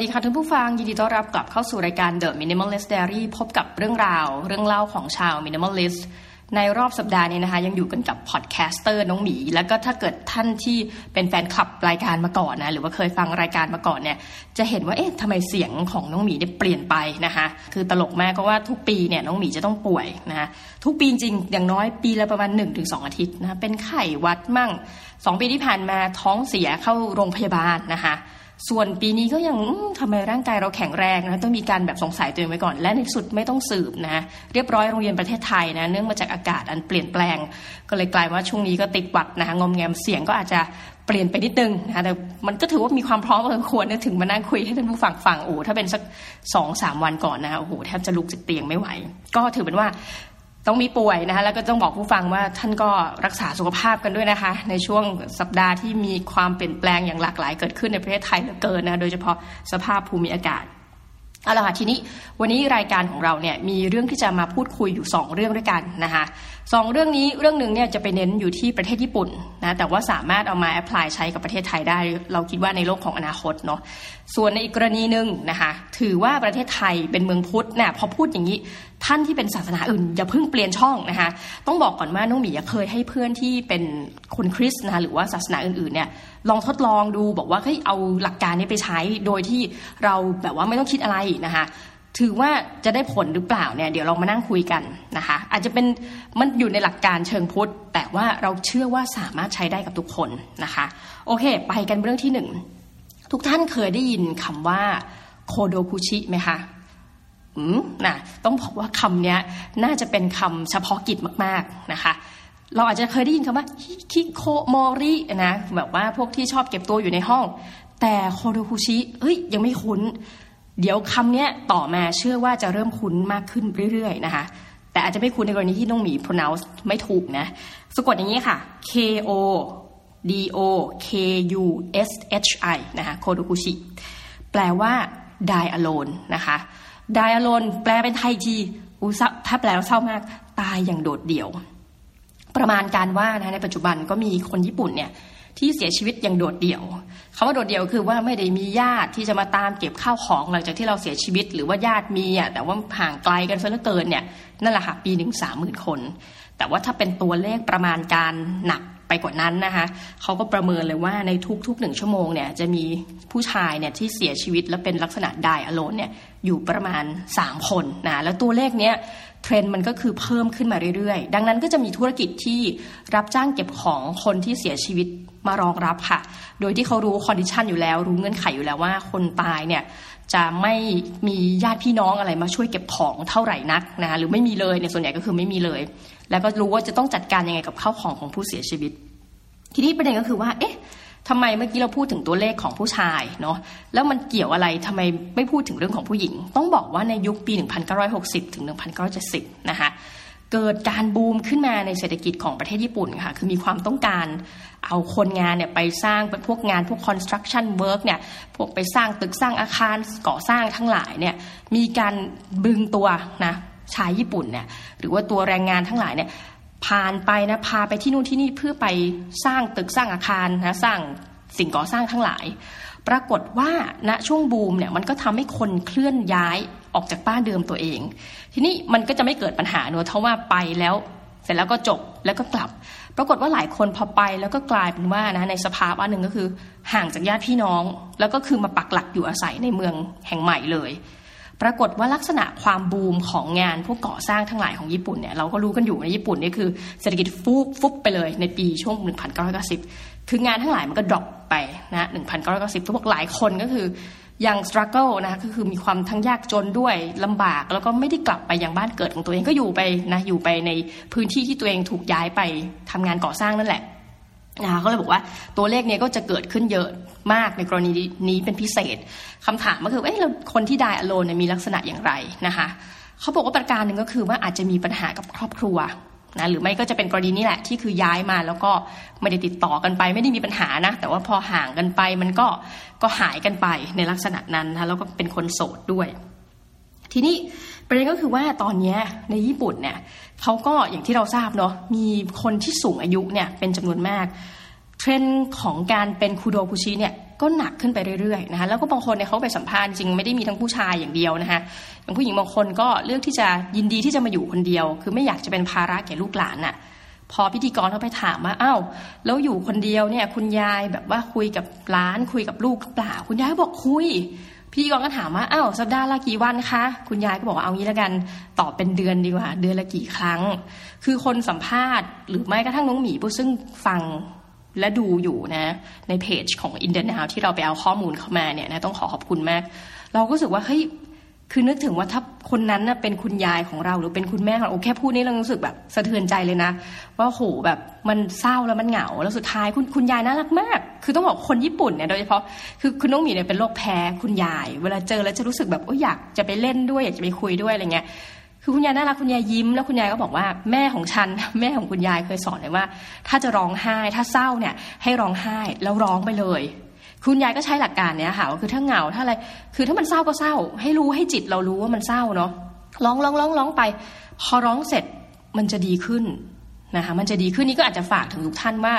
ดีค่ะท่านผู้ฟัง ยินดีต้อนรับกลับเข้าสู่รายการ The Minimalist Diary พบกับเรื่องราว เรื่องเล่าของชาว Minimalist ในรอบสัปดาห์นี้นะคะ ยังอยู่กันกับ podcaster น้องหมี แล้วก็ถ้าเกิดท่านที่เป็นแฟนคลับรายการมาก่อนนะ หรือว่าเคยฟังรายการมาก่อนเนี่ย จะเห็นว่าเอ๊ะทำไมเสียงของน้องหมีเนี่ยเปลี่ยนไปนะคะคือตลกมากเพราะว่าทุกปีเนี่ยน้องหมีจะต้องป่วยนะคะทุกปีจริงอย่างน้อยปีละประมาณ 1-2 อาทิตย์นะเป็นไข้หวัดมั่งสองปีที่ผ่านมาท้องเสียเข้าโรงพยาบาลนะคะ ส่วนปีนี้ก็ยังทำไมร่างกายเราแข็งแรงนะต้องมีการแบบสงสัยตัวเองไว้ก่อน และในสุดไม่ต้องสืบนะเรียบร้อยโรงเรียนประเทศไทยนะเนื่องมาจากอากาศอันเปลี่ยนแปลง ก็เลยกลายว่าช่วงนี้ก็ติดหวัดนะคะงอมแงมเสียงก็อาจจะเปลี่ยนไปนิดนึงนะแต่มันก็ถือว่ามีความพร้อมพอควรนะถึงมานั่งคุยให้ท่านผู้ฟังฟังโอ้ถ้าเป็นสักสองสามวันก่อนนะโอ้โหแทบจะลุกจากเตียงไม่ไหว ก็ถือเป็นว่า ต้องมีป่วยนะคะแล้วก็ต้องบอกผู้ฟังว่าท่านก็รักษาสุขภาพกันด้วยนะคะ ในช่วงสัปดาห์ที่มีความเปลี่ยนแปลงอย่างหลากหลายเกิดขึ้นในประเทศไทยเหลือเกินนะโดยเฉพาะสภาพภูมิอากาศเอาละค่ะทีนี้วันนี้รายการของเราเนี่ยมีเรื่องที่จะมาพูดคุยอยู่ 2 เรื่องด้วยกันนะคะสองเรื่องนี้เรื่องหนึ่งเนี่ยจะไปเน้นอยู่ที่ประเทศญี่ปุ่นนะแต่ว่าสามารถเอามาแอพพลายใช้กับประเทศไทยได้ เราคิดว่าในโลกของอนาคตเนาะส่วนในอีกกรณีหนึ่งนะคะถือว่าประเทศไทยเป็นเมืองพุทธนะพอพูดอย่างนี้ ท่านที่เป็นศาสนาอื่นอย่าเพิ่งเปลี่ยนช่องนะคะต้องบอกก่อนว่าน้องหมีเคยให้เพื่อนที่เป็นคนคริสต์นะคะหรือว่าศาสนาอื่นๆเนี่ยลองทดลองดูบอกว่าเฮ้เอาหลักการนี้ไปใช้โดยที่เราแบบว่าไม่ต้องคิดอะไรนะคะถือว่าจะได้ผลหรือเปล่าเนี่ยเดี๋ยวเรามานั่งคุยกันนะคะอาจจะเป็นมันอยู่ในหลักการเชิงพุทธ แต่ว่าเราเชื่อว่าสามารถใช้ได้กับทุกคนนะคะโอเค ไปกันเรื่องที่หนึ่งทุกท่านเคยได้ยินคำว่าโคโดคุชิไหมคะ นะต้องบอกว่าคำนี้น่าจะเป็นคำเฉพาะกิจมากๆนะคะ เราอาจจะเคยได้ยินคำว่าคิโคโมรินะแบบว่าพวกที่ชอบเก็บตัวอยู่ในห้อง แต่โคโดคุชิเอ้ยยังไม่คุ้น เดี๋ยวคำนี้ต่อมาเชื่อว่าจะเริ่มคุ้นมากขึ้นเรื่อยๆนะคะแต่อาจจะไม่คุ้นในกรณีที่น้องหมี pronounce ไม่ถูกนะสะกดอย่างนี้ค่ะ K O D O K U S H I นะคะโคโดคุชิแปลว่า die alone นะคะ die alone แปลเป็นไทยทีอุถ้าแปลแล้วเศร้ามาก ตายอย่างโดดเดี่ยว ประมาณการว่านะในปัจจุบันก็มีคนญี่ปุ่นเนี่ยที่เสียชีวิตอย่างโดดเดี่ยวคาว่าโดดเดี่ยวคือว่าไม่ได้มีญาติที่จะมาตามเก็บข้าวของหลังจากที่เราเสียชีวิต หรือว่าญาติมีอะแต่ว่าห่างไกลกันซะเหลือเกินเนี่ยนั่นแหละค่ะปีหนึ่งสามหมื่นคน แต่ว่าถ้าเป็นตัวเลขประมาณการหนัก ไปกว่านั้นนะคะเขาก็ประเมินเลยว่าในทุกๆหนึ่งชั่วโมงเนี่ยจะมีผู้ชายเนี่ยที่เสียชีวิตและเป็นลักษณะ die alone เนี่ยอยู่ประมาณ 3 คนนะแล้วตัวเลขเนี้ยเทรนด์มันก็คือเพิ่มขึ้นมาเรื่อยๆ ดังนั้นก็จะมีธุรกิจที่รับจ้างเก็บของคนที่เสียชีวิตมารองรับค่ะ โดยที่เขารู้ condition อยู่แล้ว รู้เงื่อนไขอยู่แล้วว่าคนตายเนี่ย จะไม่มีญาติพี่น้องอะไรมาช่วยเก็บของเท่าไหร่นักนะหรือไม่มีเลยเนี่ยส่วนใหญ่ก็คือไม่มีเลย แล้วก็รู้ว่าจะต้องจัดการยังไงกับข้าวของของผู้เสียชีวิต ทีนี้ประเด็นก็คือว่า เอ๊ะทำไมเมื่อกี้เราพูดถึงตัวเลขของผู้ชายเนาะแล้วมันเกี่ยวอะไรทำไมไม่พูดถึงเรื่องของผู้หญิง ต้องบอกว่าในยุคปี 1960 ถึง 1970 นะคะ เกิดการบูมขึ้นมาในเศรษฐกิจของประเทศญี่ปุ่นค่ะคือมีความต้องการเอาคนงานเนี่ยไปสร้างเป็นพวกงานพวก construction work เนี่ยพวกไปสร้างตึกสร้างอาคารก่อสร้างทั้งหลายเนี่ยมีการบึงตัวนะชายญี่ปุ่นเนี่ยหรือว่าตัวแรงงานทั้งหลายเนี่ยผ่านไปนะพาไปที่นู่นที่นี่เพื่อไปสร้างตึกสร้างอาคารนะสร้างสิ่งก่อสร้างทั้งหลาย ปรากฏว่าณช่วงบูมเนี่ยมันก็ทำให้คนเคลื่อนย้าย ออกจากบ้านเดิมตัวเอง ทีนี้มันก็จะไม่เกิดปัญหาเนอะเพราะว่าไปแล้ว เสร็จแล้วก็จบแล้วก็กลับ ปรากฏว่าหลายคนพอไปแล้วก็กลายเป็นว่านะในสภาวะหนึ่งก็คือ ห่างจากญาติพี่น้อง แล้วก็คือมาปักหลักอยู่อาศัยในเมืองแห่งใหม่เลย ปรากฏว่าลักษณะความบูมของงานพวกก่อสร้างทั้งหลายของญี่ปุ่นเนี่ยเราก็รู้กันอยู่ในญี่ปุ่นนี่คือเศรษฐกิจฟุบฟุบไปเลยในปีช่วง 1990คืองานทั้งหลายมันก็ drop ไปนะ1990ทุกหลายคนก็คือ ยัง struggle นะคะก็คือมีความทั้งยากจนด้วยลำบาก แล้วก็ไม่ได้กลับไปยังบ้านเกิดของตัวเองก็อยู่ไปนะอยู่ไปในพื้นที่ที่ตัวเองถูกย้ายไปทำงานก่อสร้างนั่นแหละนะคะก็เลยบอกว่าตัวเลขเนี้ก็จะเกิดขึ้นเยอะมากในกรณีนี้เป็นพิเศษคำถามก็คือเอ้เราคนที่ได้อโลนมีลักษณะอย่างไรนะคะเขาบอกว่าประการหนึ่งก็คือว่าอาจจะมีปัญหากับครอบครัว นะหรือไม่ก็จะเป็นกรณีนี้แหละที่คือย้ายมาแล้วก็ไม่ได้ติดต่อกันไป ไม่ได้มีปัญหานะแต่ว่าพอห่างกันไปมันก็ก็หายกันไปในลักษณะนั้นนะแล้วก็เป็นคนโสดด้วย ทีนี้ประเด็นก็คือว่าตอนนี้ในญี่ปุ่นเนี่ยเขาก็อย่างที่เราทราบเนาะมีคนที่สูงอายุเนี่ยเป็นจำนวนมาก เทรนด์ของการเป็นคูโดคุชิเนี่ย ก็หนักขึ้นไปเรื่อยๆนะคะแล้วก็บางคนเนี่ยเขาไปสัมภาษณ์จริงไม่ได้มีทั้งผู้ชายอย่างเดียวนะคะอย่างผู้หญิงบางคนก็เลือกที่จะยินดีที่จะมาอยู่คนเดียว คือไม่อยากจะเป็นภาระแก่ลูกหลานน่ะพอพิธีกรเขาไปถามว่าอ้าวแล้วอยู่คนเดียวเนี่ย คุณยายแบบว่าคุยกับร้านคุยกับลูกเปล่า คุณยายบอกคุยพี่กรก็ถามว่าอ้าวสัปดาห์ละกี่วันคะ คุณยายก็บอกว่าเอางี้แล้วกันตอบเป็นเดือนดีกว่า เดือนละกี่ครั้ง คือคนสัมภาษณ์ หรือไม่กระทั่งน้องหมีผู้ซึ่งฟัง และดูอยู่นะ ในเพจของอินเดนาวที่เราไปเอาข้อมูลเข้ามาเนี่ยนะต้องขอขอบคุณมาก เราก็รู้สึกว่าเฮ้ยคือนึกถึงว่าถ้าคนนั้นนะเป็นคุณยายของเราหรือเป็นคุณแม่ของเราโอ้แค่พูดนี่เรารู้สึกแบบสะเทือนใจเลยนะ ว่าโหแบบมันเศร้าแล้วมันเหงา แล้วสุดท้ายคุณคุณยายน่ารักมาก คือต้องบอกคนญี่ปุ่นเนี่ยโดยเฉพาะคือคุณน้องหมีเนี่ยเป็นโรคแพ้คุณยาย เวลาเจอแล้วจะรู้สึกแบบโอ้อยากจะไปเล่นด้วยอยากจะไปคุยด้วยอะไรเงี้ย คือคุณยายน่ารักคุณยายยิ้ม แล้วคุณยายก็บอกว่าแม่ของฉัน แม่ของคุณยายเคยสอนเลยว่า ถ้าจะร้องไห้ ถ้าเศร้าเนี่ย ให้ร้องไห้แล้วร้องไปเลย คุณยายก็ใช้หลักการเนี้ยค่ะคือถ้าเหงาถ้าอะไรคือถ้ามันเศร้าก็เศร้า ให้รู้ให้จิตเรารู้ว่ามันเศร้าเนาะร้องร้องร้องร้องไป พอร้องเสร็จมันจะดีขึ้นนะคะมันจะดีขึ้นนี่ก็อาจจะฝากถึงทุกท่านว่า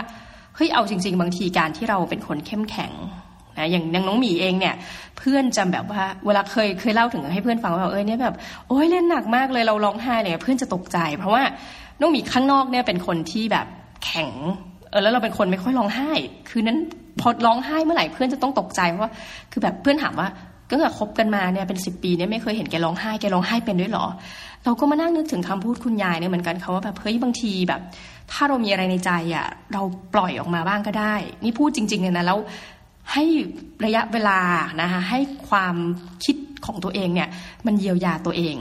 เฮ้ยเอาจริง ๆ บางทีการที่เราเป็นคนเข้มแข็ง นะอย่างอย่างน้องหมีเองเนี่ย เพื่อนจำแบบว่าเวลาเคยเคยเล่าถึงให้เพื่อนฟังว่าเอ้ยเนี่ยแบบโอ้ยเล่นหนักมากเลยเราร้องไห้เลยเพื่อนจะตกใจ เพราะว่าน้องหมีข้างนอกเนี่ยเป็นคนที่แบบแข็งเออแล้วเราเป็นคนไม่ค่อยร้องไห้ คือนั้นพอร้องไห้เมื่อไหร่เพื่อนจะต้องตกใจเพราะว่าคือแบบเพื่อนถามว่าก็เกิดคบกันมาเนี่ยเป็นสิบปีเนี่ยไม่เคยเห็นแกร้องไห้แกร้องไห้เป็นด้วยหรอ เราก็มานั่งนึกถึงคำพูดคุณยายเนี่ยเหมือนกันเขาว่าแบบเฮ้ยบางทีแบบ ถ้าเรามีอะไรในใจอะเราปล่อยออกมาบ้างก็ได้ นี่พูดจริงๆเลยนะแล้ว ให้ระยะเวลานะคะให้ความคิดของตัวเองเนี่ย มันเยียวยาตัวเอง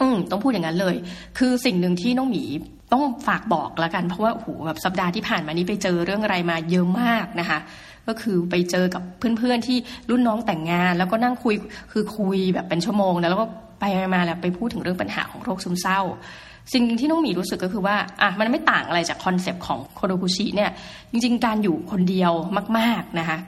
อืมต้องพูดอย่างนั้นเลย คือสิ่งหนึ่งที่น้องหมีต้องฝากบอกแล้วกันเพราะว่าโอ้โหแบบสัปดาห์ที่ผ่านมานี้ไปเจอเรื่องอะไรมาเยอะมากนะคะ ก็คือไปเจอกับเพื่อนๆที่รุ่นน้องแต่งงาน แล้วก็นั่งคุยคือคุยแบบเป็นชั่วโมงนะแล้วก็ไปมาแล้วไปพูดถึงเรื่องปัญหาของโรคซึมเศร้า สิ่งที่น้องหมีรู้สึกก็คือว่าอะมันไม่ต่างอะไรจากคอนเซปต์ของโคโดคุชิเนี่ยจริง ๆ การอยู่คนเดียวมาก ๆนะคะ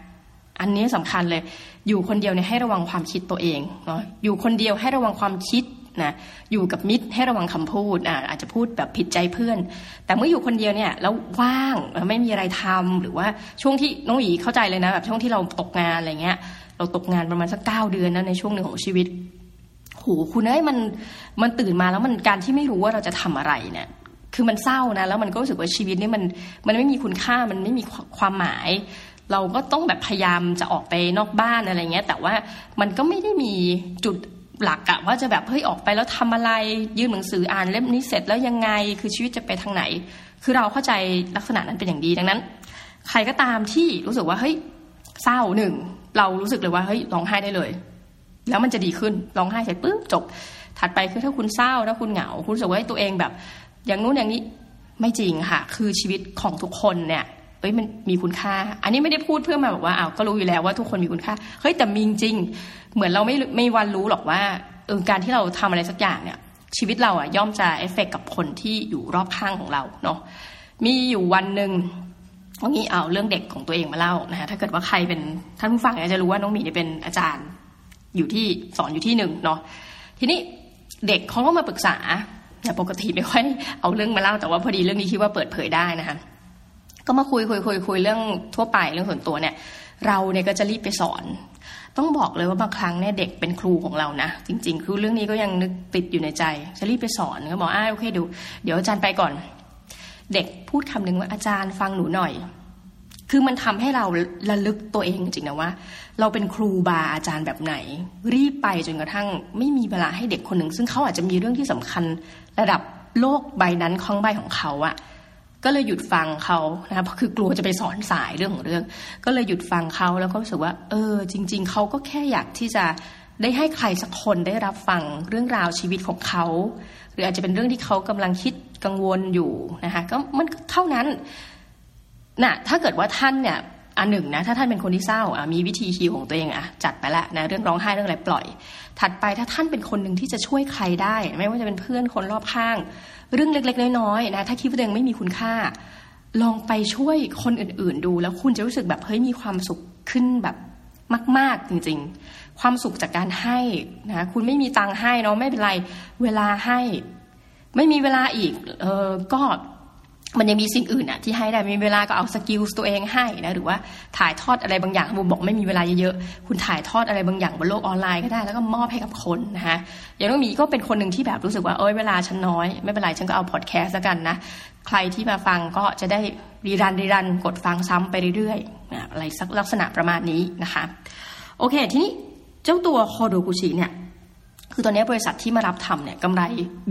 อันนี้สำคัญเลยอยู่คนเดียวเนี่ยให้ระวังความคิดตัวเองเนาะอยู่คนเดียวให้ระวังความคิดนะอยู่กับมิตรให้ระวังคำพูดอ่าอาจจะพูดแบบผิดใจเพื่อน แต่เมื่ออยู่คนเดียวเนี่ยแล้วว่างแล้วไม่มีอะไรทำหรือว่าช่วงที่น้องหยีเข้าใจเลยนะแบบช่วงที่เราตกงานอะไรเงี้ยเราตกงานประมาณสักเก้าเดือนนะในช่วงหนึ่งของชีวิต หคุณเอ้ยมันมันตื่นมาแล้วมันการที่ไม่รู้ว่าเราจะทำอะไรเนี่ย คือมันเศร้านะ แล้วมันก็รู้สึกว่าชีวิตนี่มันมันไม่มีคุณค่ามันไม่มีความหมาย เราก็ต้องแบบพยายามจะออกไปนอกบ้านอะไรเงี้ย แต่ว่ามันก็ไม่ได้มีจุดหลักอะว่าจะแบบเฮ้ยออกไปแล้วทำอะไรยื่นหนังสืออ่านเล่มนี้เสร็จแล้วยังไงคือชีวิตจะไปทางไหน คือเราเข้าใจลักษณะนั้นเป็นอย่างดีดังนั้น ใครก็ตามที่รู้สึกว่าเฮ้ยเศร้าหนึ่งเรารู้สึกเลยว่าเฮ้ยร้องไห้ได้เลย แล้วมันจะดีขึ้นร้องไห้เสร็จปุ๊บจบ ถัดไปคือถ้าคุณเศร้าถ้าคุณเหงา คุณรู้สึกว่าตัวเองแบบ อย่างนู้นอย่างนี้ไม่จริงค่ะ คือชีวิตของทุกคนเนี่ยเอ้ยมันมีคุณค่า อันนี้ไม่ได้พูดเพื่อมาบอกว่าอ้าวก็รู้อยู่แล้วว่าทุกคนมีคุณค่าเฮ้ยแต่มีจริง เหมือนเราไม่ไม่วันรู้หรอกว่าเออการที่เราทำอะไรสักอย่างเนี่ย ชีวิตเราอะย่อมจะเอฟเฟกกับคนที่อยู่รอบข้างของเราเนาะมีอยู่วันหนึ่งวันนี้เอาเรื่องเด็กของตัวเองมาเล่านะคะถ้าเกิดว่าใครเป็นท่านผู้ฟังจะรู้ว่าน้องหมีเป็นอาจารย์ อยู่ที่สอนอยู่ที่หนึ่งเนาะทีนี้เด็กเขาก็มาปรึกษาแต่ปกติไม่ค่อยเอาเรื่องมาเล่าแต่ว่าพอดีเรื่องนี้คิดว่าเปิดเผยได้นะคะก็มาคุยคุยคุยคุยเรื่องทั่วไปเรื่องส่วนตัวเนี่ย เราเนี่ยก็จะรีบไปสอน ต้องบอกเลยว่าบางครั้งเนี่ยเด็กเป็นครูของเรานะ จริง ๆ คือเรื่องนี้ก็ยังนึกติดอยู่ในใจจะรีบไปสอนก็บอกอ้าโอเคดูเดี๋ยวอาจารย์ไปก่อน เด็กพูดคำหนึ่งว่าอาจารย์ฟังหนูหน่อย คือมันทำให้เราระลึกตัวเองจริงนะว่า เราเป็นครูบาอาจารย์แบบไหน รีบไปจนกระทั่งไม่มีเวลาให้เด็กคนหนึ่ง ซึ่งเขาอาจจะมีเรื่องที่สำคัญ ระดับโลกใบนั้นของใบของเขาอะก็เลยหยุดฟังเขานะคะคือกลัวจะไปสอนสายเรื่องของเรื่อง ก็เลยหยุดฟังเขาแล้วก็รู้สึกว่า เออ จริง ๆเขาก็แค่อยากที่จะได้ให้ใครสักคนได้รับฟังเรื่องราวชีวิตของเขา หรืออาจจะเป็นเรื่องที่เขากำลังคิดกังวลอยู่นะคะก็มันเท่านั้น น่ะถ้าเกิดว่าท่านเนี่ยอันหนึ่งนะถ้าท่านเป็นคนที่เศร้าอะมีวิธีฮิวของตัวเองอะจัดไปละนะเรื่องร้องไห้เรื่องอะไรปล่อย ถัดไปถ้าท่านเป็นคนหนึ่งที่จะช่วยใครได้ ไม่ว่าจะเป็นเพื่อนคนรอบข้าง เรื่องเล็กๆน้อยๆนะถ้าคิดว่าตัวเองไม่มีคุณค่า ลองไปช่วยคนอื่นๆดู แล้วคุณจะรู้สึกแบบเฮ้ยมีความสุขขึ้นแบบมาก ๆ จริง ๆ ความสุขจากการให้นะคุณไม่มีตังค์ให้เนาะไม่เป็นไรเวลาให้ ไม่มีเวลาอีกเออก็ มันยังมีสิ่งอื่นอะที่ให้ได้มีเวลาก็เอาสกิลตัวเองให้นะหรือว่าถ่ายทอดอะไรบางอย่างบุมบอกไม่มีเวลาเยอะๆคุณถ่ายทอดอะไรบางอย่างบนโลกออนไลน์ก็ได้แล้วก็มอบให้กับคนนะคะอย่างน้องหมีก็เป็นคนหนึ่งที่แบบรู้สึกว่าเอ้ยเวลาฉันน้อย ไม่เป็นไรฉันก็เอาพอดแคสต์แล้วกันนะใครที่มาฟังก็จะได้ rerun rerun กดฟังซ้ำไปเรื่อยๆอะไรสักลักษณะประมาณนี้นะคะ โอเค ทีนี้เจ้าตัว kodokushi เนี่ย คือตอนนี้บริษัทที่มารับทำเนี่ยกำไร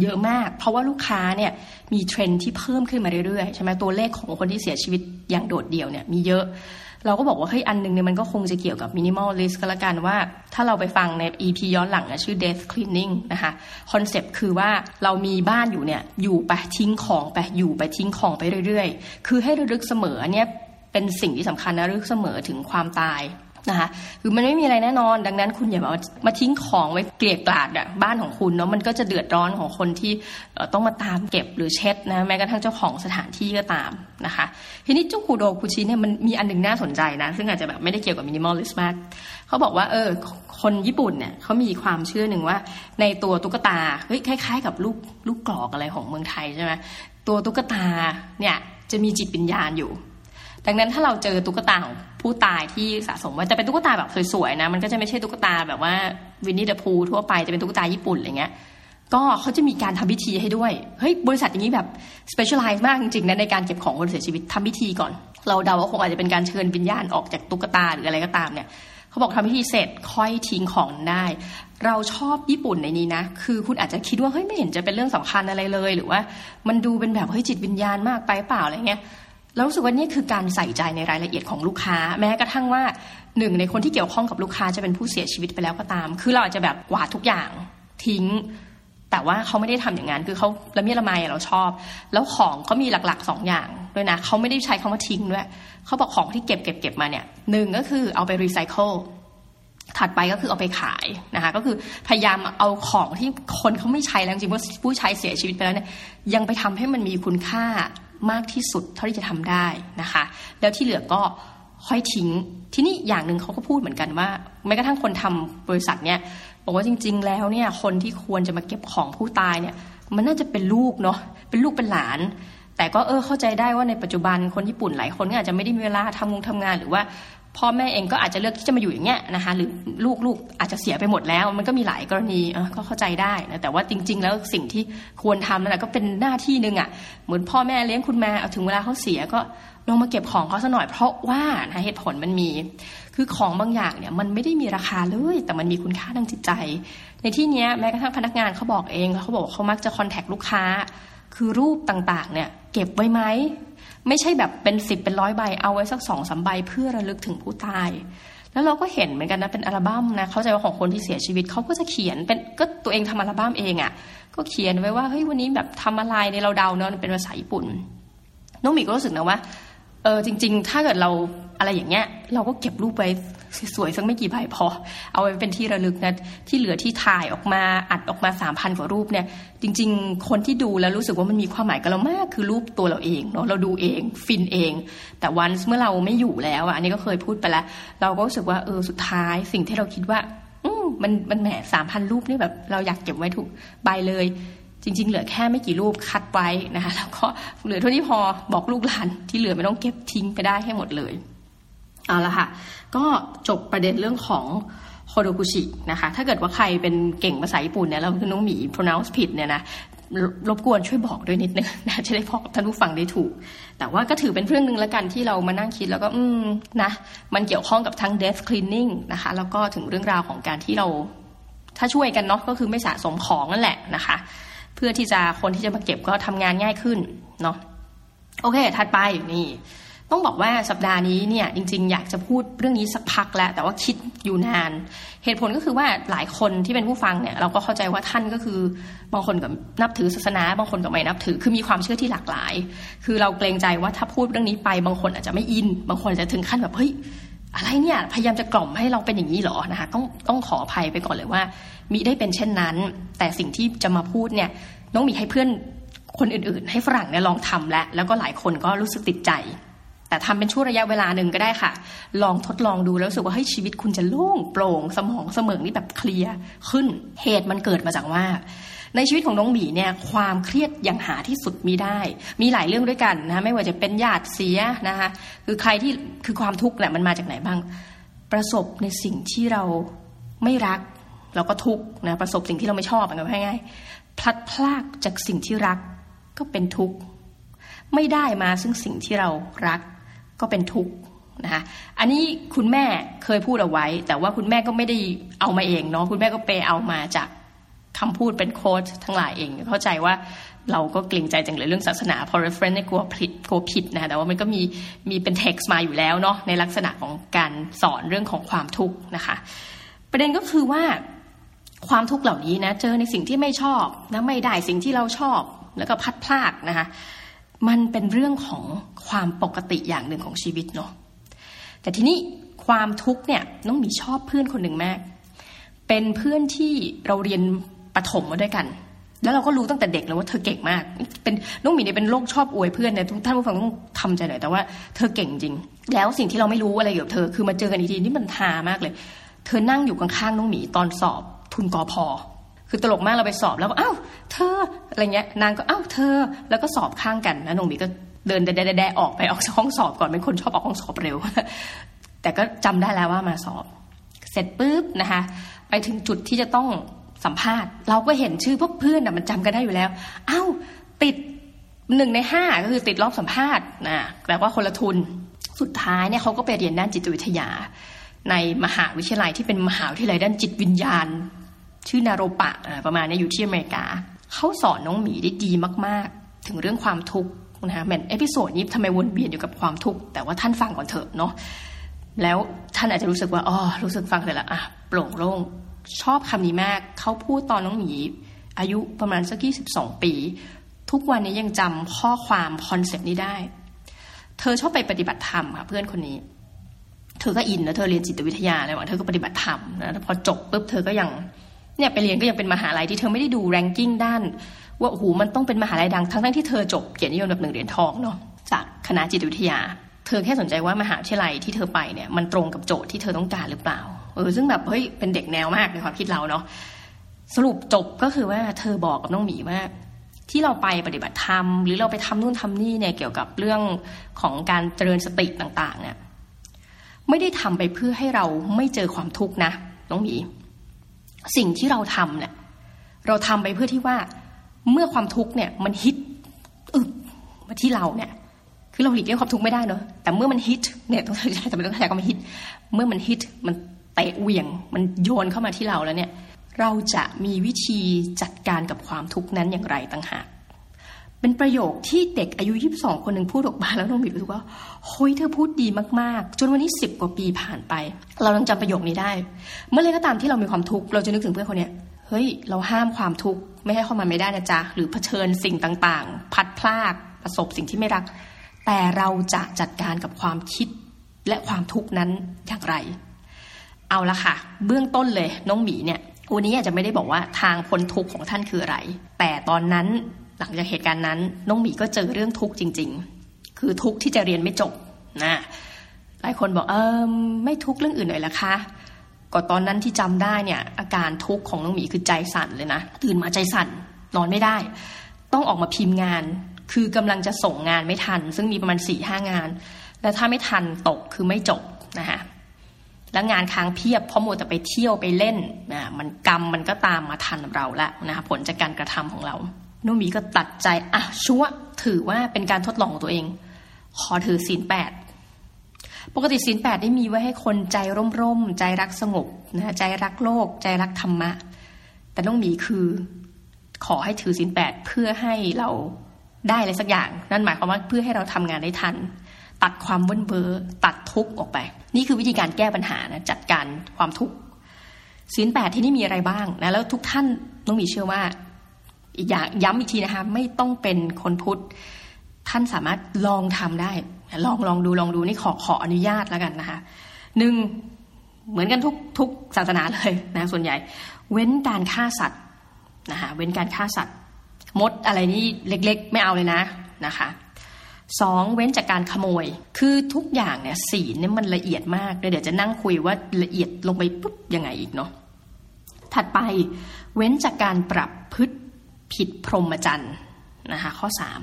เยอะมาก เพราะว่าลูกค้าเนี่ยมีเทรนที่เพิ่มขึ้นมาเรื่อยๆใช่ไหมตัวเลขของคนที่เสียชีวิตอย่างโดดเดี่ยวเนี่ยมีเยอะ เราก็บอกว่าเฮ้ยอันนึงเนี่ยมันก็คงจะเกี่ยวกับ minimalist ก็แล้วกันว่า ถ้าเราไปฟังใน EP ย้อนหลังนะชื่อ death cleaning นะคะ concept คือว่าเรามีบ้านอยู่เนี่ยอยู่ไปทิ้งของไปอยู่ไปทิ้งของไปเรื่อยๆ คือให้ระลึกเสมอเนี่ยเป็นสิ่งที่สำคัญนะระลึกเสมอถึงความตาย นะคะคือมันไม่มีอะไรแน่นอน ดังนั้นคุณอย่ามามาทิ้งของไว้เกลื่อนกลาดอะบ้านของคุณเนาะมันก็จะเดือดร้อนของคนที่ต้องมาตามเก็บหรือเช็ดนะแม้กระทั่งเจ้าของสถานที่ก็ตามนะคะทีนี้เจ้า kodokushi เนี่ยมันมีอันหนึ่งน่าสนใจนะ ซึ่งอาจจะแบบไม่ได้เกี่ยวกับ minimalist มากเขาบอกว่าเออคนญี่ปุ่นเนี่ยเขามีความเชื่อหนึ่งว่า ในตัวตุ๊กตาเฮ้ยคล้าย ๆ กับลูกลูกกรอกอะไรของเมืองไทยใช่ไหมตัวตุ๊กตาเนี่ยจะมีจิตวิญญาณอยู่ ดังนั้นถ้าเราเจอตุ๊กตาของผู้ตายที่สะสมไว้แต่เป็นตุ๊กตาแบบสวยๆนะ มันก็จะไม่ใช่ตุ๊กตาแบบว่า Winnie the Pooh ทั่วไปจะเป็นตุ๊กตาญี่ปุ่นอะไรเงี้ยก็เขาจะมีการทำพิธีให้ด้วย เฮ้ย บริษัทอย่างนี้แบบ specialize มากจริงๆนะในการเก็บของคนเสียชีวิตทำพิธีก่อน เราเดาว่าคงอาจจะเป็นการเชิญวิญญาณออกจากตุ๊กตาหรืออะไรก็ตามเนี่ย เขาบอกทำพิธีเสร็จค่อยทิ้งของได้ เราชอบญี่ปุ่นในนี้นะ คือคุณอาจจะคิดว่าเฮ้ยไม่เห็นจะเป็นเรื่องสำคัญอะไรเลย หรือว่ามันดูเป็นแบบเฮ้ยจิตวิญญาณมากไปเปล่าอะไรเงี้ย เรารู้สึกว่านี่คือการใส่ใจในรายละเอียดของลูกค้า แม้กระทั่งว่าหนึ่งในคนที่เกี่ยวข้องกับลูกค้าจะเป็นผู้เสียชีวิตไปแล้วก็ตาม คือเราอาจจะแบบกวาดทุกอย่างทิ้ง แต่ว่าเขาไม่ได้ทำอย่างนั้นคือเขาละเมียดละไมเราชอบ แล้วของเขามีหลักๆสองอย่างด้วยนะเขาไม่ได้ใช้คำว่าทิ้งด้วยเขาบอกของที่เก็บเก็บเก็บมาเนี่ยหนึ่งก็คือเอาไปรีไซเคิลถัดไปก็คือเอาไปขายนะคะก็คือพยายามเอาของที่คนเขาไม่ใช้แล้วจริงๆว่าผู้ใช้เสียชีวิตไปแล้วเนี่ยยังไปทำให้มันมีคุณค่า มากที่สุดเท่าที่จะทำได้นะคะ แล้วที่เหลือก็ค่อยทิ้ง ที่นี่อย่างหนึ่งเขาก็พูดเหมือนกันว่าแม้กระทั่งคนทำบริษัทเนี่ยบอกว่าจริง ๆ แล้วเนี่ยคนที่ควรจะมาเก็บของผู้ตายเนี่ยมันน่าจะเป็นลูกเนาะเป็นลูกเป็นหลาน แต่ก็เออเข้าใจได้ว่าในปัจจุบันคนญี่ปุ่นหลายคนก็อาจจะไม่ได้มีเวลาทำงงทำงานหรือว่า พ่อแม่เองก็อาจจะเลือกที่จะมาอยู่อย่างเงี้ยนะคะหรือลูกลูกอาจจะเสียไปหมดแล้ว มันก็มีหลายกรณีก็เข้าใจได้นะแต่ว่าจริง ๆ แล้วสิ่งที่ควรทำนั่นแหละก็เป็นหน้าที่หนึ่งอะ่ะเหมือนพ่อแม่เลี้ยงคุณมาเอาถึงเวลาเขาเสียก็ลงมาเก็บของเขาซะหน่อยเพราะว่านะเหตุผลมันมี คือของบางอย่างเนี่ยมันไม่ได้มีราคาเลย แต่มันมีคุณค่าทางจิตใจ ในที่นี้แม้กระทั่งพนักงานเขาบอกเองเขาบอกเขามักจะคอนแทคลูกค้า คือรูปต่างๆเนี่ยเก็บไว้ไหม ไม่ใช่แบบเป็นสิบเป็นร้อยใบเอาไว้สักสองสาใบเพื่อระลึกถึงผู้ตาย แล้วเราก็เห็นเหมือนกันนะเป็นอัลบั้มนะเข้าใจว่าของคนที่เสียชีวิตเขาก็จะเขียนเป็นก็ตัวเองทำอัลบั้มเองอะ่ะ ก็เขียนไว้ว่าเฮ้ยวันนี้แบบทำอะไรในเราเดาเนาะเป็นภาษาญี่ปุ่นน้องหมีก็รู้สึกนะว่าเออจริง ๆ ถ้าเกิดเราอะไรอย่างเงี้ย เราก็เก็บรูปไว้ สวยๆสักไม่กี่ใบพอ เอาไว้เป็นที่ระลึกนะที่เหลือที่ถ่ายออกมาอัดออกมาสามพันกว่ารูปเนี่ย จริง ๆ คนที่ดูแล้วรู้สึกว่ามันมีความหมายกับเรามากคือรูปตัวเราเองเนาะเราดูเองฟินเอง แต่วันเมื่อเราไม่อยู่แล้วอะอันนี้ก็เคยพูดไปแล้ว เราก็รู้สึกว่าเออสุดท้ายสิ่งที่เราคิดว่า อืมันมันแหมสามพันรูปนี่แบบ เราอยากเก็บไว้ถูกใบเลยจริง ๆ เหลือแค่ไม่กี่รูปคัดไว้นะคะแล้วก็เหลือเท่านี้พอบอกลูกหลานที่เหลือไม่ต้องเก็บทิ้งไปได้ให้หมดเลย เอาละค่ะ ก็จบประเด็นเรื่องของโคโดกุชินะคะ ถ้าเกิดว่าใครเป็นเก่งภาษาญี่ปุ่นเนี่ยแล้วคือน้องหมี pronounce ผิดเนี่ยนะรบกวนช่วยบอกด้วยนิดนึงนะจะได้พอท่านผู้ฟังได้ถูก แต่ว่าก็ถือเป็นเรื่องหนึ่งแล้วกันที่เรามานั่งคิดแล้วก็อืมนะ มันเกี่ยวข้องกับทั้ง death cleaning นะคะ แล้วก็ถึงเรื่องราวของการที่เรา ถ้าช่วยกันเนาะก็คือไม่สะสมของนั่นแหละนะคะ เพื่อที่จะคนที่จะมาเก็บก็ทำงานง่ายขึ้นเนาะโอเค ถัดไปนี่ ต้องบอกว่าสัปดาห์นี้เนี่ยจริงๆ อยากจะพูดเรื่องนี้สักพักแล้ว แต่ว่าคิดอยู่นาน เหตุผลก็คือว่าหลายคนที่เป็นผู้ฟังเนี่ยเราก็เข้าใจว่าท่านก็คือบางคนกับนับถือศาสนา บางคนกับไม่นับถือคือมีความเชื่อที่หลากหลาย คือเราเกรงใจว่าถ้าพูดเรื่องนี้ไป บางคนอาจจะไม่อิน บางคนจะถึงขั้นแบบเฮ้ยอะไรเนี่ยพยายามจะกล่อมให้เราเป็นอย่างนี้หรอนะคะต้องต้องขออภัยไปก่อนเลยว่ามิได้เป็นเช่นนั้น แต่สิ่งที่จะมาพูดเนี่ยน้องมีให้เพื่อนคนอื่นๆ ให้ฝรั่งเนี่ยลองทำแล้วแล้วก็หลายคนก็รู้สึกติดใจ แต่ทำเป็นช่วงระยะเวลาหนึ่งก็ได้ค่ะ ลองทดลองดูแล้วรู้สึกว่าให้ชีวิตคุณจะโล่งโปร่งสมองเสมองนี่แบบเคลียร์ขึ้นเหตุมันเกิดมาจากว่า ในชีวิตของน้องหมีเนี่ยความเครียดอยังหาที่สุดมีได้ มีหลายเรื่องด้วยกันนะคะไม่ว่าจะเป็นญาติเสียนะคะคือใครที่คือความทุกข์เนี่ยมันมาจากไหนบ้าง ประสบในสิ่งที่เราไม่รักเราก็ทุกข์นะประสบสิ่งที่เราไม่ชอบกันง่ายๆพลัดพรากจากสิ่งที่รักก็เป็นทุกข์ไม่ได้มาซึ่งสิ่งที่เรารัก ก็เป็นทุกข์นะคะอันนี้คุณแม่เคยพูดเอาไว้ แต่ว่าคุณแม่ก็ไม่ได้เอามาเองเนาะคุณแม่ก็ไปเอามาจากคำพูดเป็นโค้ดทั้งหลายเอง เข้าใจว่าเราก็เกรงใจจังเลยเรื่องศาสนาพอ reference ในกลัวผิดกลัวผิดนะแต่ว่ามันก็มีมีเป็น text มาอยู่แล้วเนาะในลักษณะของการสอนเรื่องของความทุกข์นะคะประเด็นก็คือว่าความทุกข์เหล่านี้นะเจอในสิ่งที่ไม่ชอบนะไม่ได้สิ่งที่เราชอบแล้วก็พัดพลากนะคะ มันเป็นเรื่องของความปกติอย่างหนึ่งของชีวิตเนาะแต่ทีนี้ความทุกข์เนี่ยน้องหมีชอบเพื่อนคนหนึ่งมาก เป็นเพื่อนที่เราเรียนประถมมาด้วยกัน แล้วเราก็รู้ตั้งแต่เด็กแล้วว่าเธอเก่งมาก เป็นน้องหมีเนี่ยเป็นโรคชอบอวยเพื่อนเนี่ยทุกท่านผู้ฟังต้องทำใจหน่อยแต่ว่าเธอเก่งจริง แล้วสิ่งที่เราไม่รู้อะไรเกี่ยวกับเธอคือมาเจอกันอีกทีนี่มันทามากเลย เธอนั่งอยู่ข้างๆน้องหมีตอนสอบทุนกอพอ คือตลกมากเราไปสอบแล้วก็อ้าวเธออะไรเงี้ยนางก็อ้าวเธอ แล้วก็สอบข้างกันนะนงหมีก็เดินแดดๆออกไปออกห้องสอบก่อนเป็นคนชอบออกห้องสอบเร็ว แต่ก็จำได้แล้วว่ามาสอบ เสร็จปุ๊บนะคะไปถึงจุดที่จะต้องสัมภาษณ์ เราก็เห็นชื่อพวกเพื่อนมันจำกันได้อยู่แล้วอ้าวติดหนึ่งในห้าก็คือติดรอบสัมภาษณ์นะแต่ว่าคนละทุนสุดท้ายเนี่ยเขาก็ไปเรียนด้านจิตวิทยา ในมหาวิทยาลัยที่เป็นมหาวิทยาลัยด้านจิตวิญญาณ ชื่อนาโรปะประมาณนี้อยู่ที่อเมริกา เขาสอนน้องหมีได้ดีมากๆ ถึงเรื่องความทุกข์นะคะแหม episode นี้ทำไมวนเวียนอยู่กับความทุกข์แต่ว่าท่านฟังก่อนเถอะเนาะแล้วท่านอาจจะรู้สึกว่าอ๋อรู้สึกฟังเสร็จแล้วอะโปร่งโล่งชอบคำนี้มาก เขาพูดตอนน้องหมีอายุประมาณสักยี่สิบสองปี ทุกวันนี้ยังจำข้อความ concept นี้ได้ เธอชอบไปปฏิบัติธรรมค่ะเพื่อนคนนี้ เธอก็อินนะเธอเรียนจิตวิทยาอะไรวะเธอก็ปฏิบัติธรรมนะพอจบปุ๊บเธอก็ยัง เนี่ยไปเรียนก็ยังเป็นมหาลัยที่เธอไม่ได้ดู ranking ด้าน ว่าโอ้โหมันต้องเป็นมหาลัยดังทั้งทั้งที่เธอจบเกียรตินิยมแบบหนึ่งเหรียญทองเนาะจากคณะจิตวิทยา เธอแค่สนใจว่ามหาวิทยาลัยที่เธอไปเนี่ยมันตรงกับโจทย์ที่เธอต้องการหรือเปล่าเออซึ่งแบบเฮ้ยเป็นเด็กแนวมากในความคิดเราเนาะสรุปจบก็คือว่าเธอบอกกับน้องหมีว่าที่เราไปปฏิบัติธรรมหรือเราไปทำนู่นทำนี่เนี่ยเกี่ยวกับเรื่องของการเจริญสติต่างๆเนี่ยไม่ได้ทำไปเพื่อให้เราไม่เจอความทุกข์นะน้องหมี สิ่งที่เราทำเนี่ยเราทำไปเพื่อที่ว่าเมื่อความทุกข์เนี่ยมันฮิตอึบมาที่เราเนี่ย คือเราหลีกเลี่ยงความทุกข์ไม่ได้เนอะแต่เมื่อมันฮิตเนี่ยต้องใช้แต่ไม่ต้องใช้คำว่าฮิตเมื่อมันฮิตมันเตะเวียง มันโยนเข้ามาที่เราแล้วเนี่ย เราจะมีวิธีจัดการกับความทุกข์นั้นอย่างไรต่างหาก เป็นประโยคที่เด็กอายุยี่สองคนหนึ่งพูดออกมาแล้วน้องบีรู้สึกว่าเฮ้ยเธอพูดดีมากๆ จนวันนี้สิบกว่าปีผ่านไป เรายังจำประโยคนี้ได้ เมื่อไรก็ตามที่เรามีความทุกข์เราจะนึกถึงเพื่อนคนเนี้ยเฮ้ยเราห้ามความทุกข์ไม่ให้เข้ามาไม่ได้นะจ๊ะหรือเผชิญสิ่งต่างๆ พัดพลากประสบสิ่งที่ไม่รัก แต่เราจะจัดการกับความคิดและความทุกข์นั้นอย่างไร เอาละค่ะ เบื้องต้นเลยน้องหมีเนี่ยวันนี้อาจจะไม่ได้บอกว่าทางพ้นทุกข์ของท่านคืออะไร แต่ตอนนั้น หลังจากเหตุการณ์นั้น น้องหมีก็เจอเรื่องทุกข์จริง ๆ คือทุกข์ที่จะเรียนไม่จบนะหลายคนบอกเออไม่ทุกข์เรื่องอื่นเลยละคะก็ตอนนั้นที่จำได้เนี่ยอาการทุกข์ของน้องหมีคือใจสั่นเลยนะตื่นมาใจสั่นนอนไม่ได้ ต้องออกมาพิมพ์งาน คือกำลังจะส่งงานไม่ทัน ซึ่งมีประมาณสี่ห้างาน และถ้าไม่ทันตกคือไม่จบนะคะแล้วงานค้างเพียบเพราะมัวแต่ไปเที่ยวไปเล่นนะมันกรรมมันก็ตามมาทันเราละนะคะผลจากการกระทำของเรา น้งหมีก็ตัดใจ อะชัวถือว่าเป็นการทดลองของตัวเอง ขอถือศีลแปดปกติศีลแปดได้มีไว้ให้คนใจร่มๆ ใจรักสงบนะใจรักโลก ใจรักธรรมะ แต่ต้องมีคือ ขอให้ถือศีลแปดเพื่อให้เราได้อะไรสักอย่าง นั่นหมายความว่าเพื่อให้เราทำงานได้ทัน ตัดความวุ่นเบอตัดทุกข์ออกไป นี่คือวิธีการแก้ปัญหานะจัดการความทุกข์ศีลแปดที่นี่มีอะไรบ้างนะแล้วทุกท่านต้องมีเชื่อว่า อีกอย่างย้ำอีกทีนะคะไม่ต้องเป็นคนพุทธ ท่านสามารถลองทำได้ ลองลองดูลองดูนี่ขอขออนุญาตแล้วกันนะคะหนึ่งเหมือนกันทุกทุกศาสนาเลยนะส่วนใหญ่ เว้นการฆ่าสัตว์นะคะเว้นการฆ่าสัตว์ มดอะไรนี่เล็กๆ ไม่เอาเลยนะนะคะสองเว้นจากการขโมย คือทุกอย่างเนี่ยสีเนี่ยมันละเอียดมากเดี๋ยวจะนั่งคุยว่าละเอียดลงไปปุ๊บยังไงอีกเนาะถัดไปเว้นจากการปรับพฤติ ผิดพรหมจรรย์นะคะข้อสาม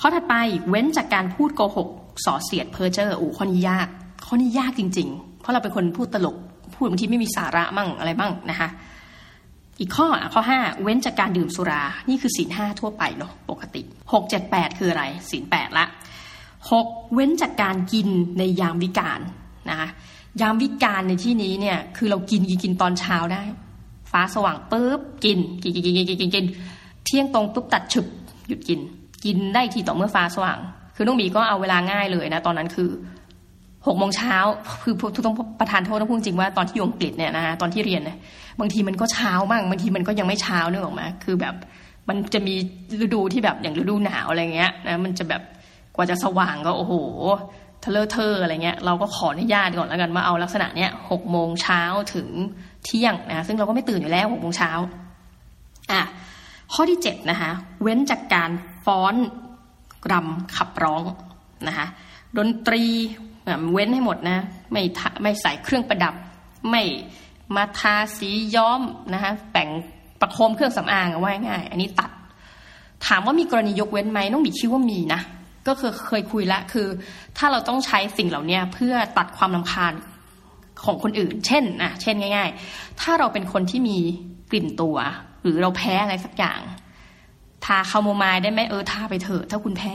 ข้อถัดไปเว้นจากการพูดโกหกส่อเสียดเพ้อเจ้ออูข้อนี้ยาก ข้อนี้ยากจริง ๆ เพราะเราเป็นคนพูดตลก พูดบางทีไม่มีสาระมั่งอะไรบ้างนะคะอีกข้อข้อห้าเว้นจากการดื่มสุรา นี่คือศีลห้าทั่วไปเนาะปกติหกเจ็ดแปดคืออะไรศีลแปดละหกเว้นจากการกินในยามวิกาลนะคะยามวิกาลในที่นี้เนี่ยคือเรากินกินกินตอนเช้าได้ ฟ้าสว่างปุ๊บกินกินกินกินกินกินกินเที่ยงตรงปุ๊บตัดฉึบหยุดกิน กินได้ทีต่อเมื่อฟ้าสว่าง คือน้องบีก็เอาเวลาง่ายเลยนะ ตอนนั้นคือหกโมงเช้าคือทุกต้องประทานโทษต้องพูดจริงว่าตอนที่อยู่อังกฤษเนี่ยนะตอนที่เรียนเนี่ยบางทีมันก็เช้าบ้างบางทีมันก็ยังไม่เช้าเนอะออกมาคือแบบมันจะมีฤดูที่แบบอย่างฤดูหนาวอะไรเงี้ยนะมันจะแบบกว่าจะสว่างก็โอ้โหทะเลเทออะไรเงี้ยเราก็ขออนุญาตก่อนแล้วกันมาเอาลักษณะเนี้ยหกโมงเช้าถึง เที่ยงนะซึ่งเราก็ไม่ตื่นอยู่แล้วหกโมงเช้าอะข้อที่เจ็ดนะคะเว้นจากการฟ้อนรำขับร้องนะคะดนตรีเว้นให้หมดนะไม่ไม่ใส่เครื่องประดับ ไม่มาทาสีย้อมนะคะแต่งประโคมเครื่องสำอางว่าง่าย อันนี้ตัด ถามว่ามีกรณียกเว้นไหมน้องบีคิดว่ามีนะก็คือเคยคุยแล้วคือ ถ้าเราต้องใช้สิ่งเหล่านี้เพื่อตัดความลาคาญ ของคนอื่น เช่นอะเช่นง่าย ๆ ถ้าเราเป็นคนที่มีกลิ่นตัว หรือเราแพ้อะไรสักอย่าง ทาคาโมไมล์ได้ไหมเออทาไปเถอะ ถ้าคุณแพ้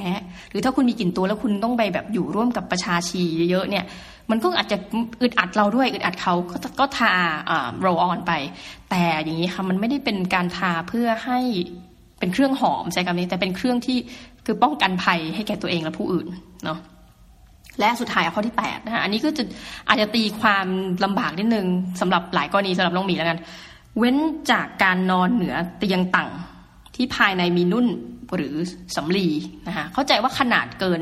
หรือถ้าคุณมีกลิ่นตัวแล้วคุณต้องไปแบบอยู่ร่วมกับประชาชีเยอะๆเนี่ย มันก็อาจจะอึดอัดเราด้วยอึดอัดเขาก็ก็ทาอ่าโรออนไป แต่อย่างนี้ค่ะมันไม่ได้เป็นการทาเพื่อให้เป็นเครื่องหอมใช้คำนี้แต่เป็นเครื่องที่คือป้องกันภัยให้แก่ตัวเองและผู้อื่นเนาะ และสุดท้ายข้อที่แปดนะคะอันนี้ก็จะอาจจะตีความลำบากนิดนึงสำหรับหลายกรณีสำหรับน้องหมีแล้วกัน เว้นจากการนอนเหนือเตียงต่างที่ภายในมีนุ่นหรือสำลีนะคะเข้าใจว่าขนาดเกิน